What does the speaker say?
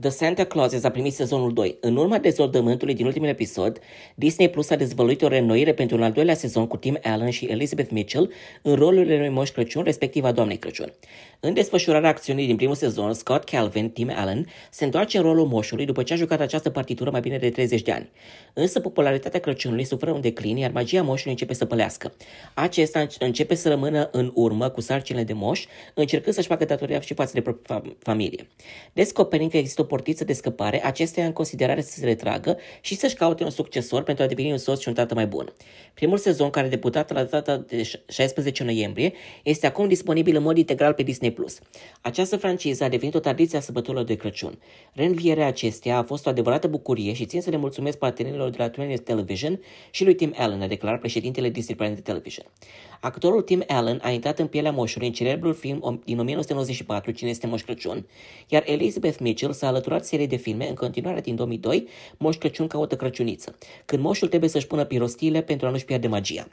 The Santa Clauses a primit sezonul 2. În urma dezordământului din ultimul episod, Disney Plus a dezvăluit o reînnoire pentru un al doilea sezon cu Tim Allen și Elizabeth Mitchell în rolurile lui Moș Crăciun, respectiv a Doamnei Crăciun. În desfășurarea acțiunii din primul sezon, Scott Calvin, Tim Allen, se întoarce în rolul moșului după ce a jucat această partitură mai bine de 30 de ani. Însă popularitatea Crăciunului suferă un declin, iar magia moșului începe să pălească. Acesta începe să rămână în urmă cu sarcinile de moș, încercând să-și facă datoria și față de familie. Descoperind că există o portiță de scăpare, acestea în considerare să se retragă și să-și caute un succesor pentru a deveni un soț și un tată mai bun. Primul sezon, care a debutat la data de 16 noiembrie, este acum disponibil în mod integral pe Disney+. Această franciză a devenit o tradiție a sărbătorilor de Crăciun. Reînvierea acesteia a fost o adevărată bucurie și țin să le mulțumesc partenerilor de la 20th Television și lui Tim Allen, a declarat președintele Disney Brand Television. Actorul Tim Allen a intrat în pielea moșului în celebrul film din 1994, Cine este Moș Crăciun, iar Elizabeth Mitchell s-a alăturat seriei de filme în continuare din 2002, Moș Crăciun caută Crăciuniță, când moșul trebuie să-și pună pirostile pentru a nu-și pierde magia.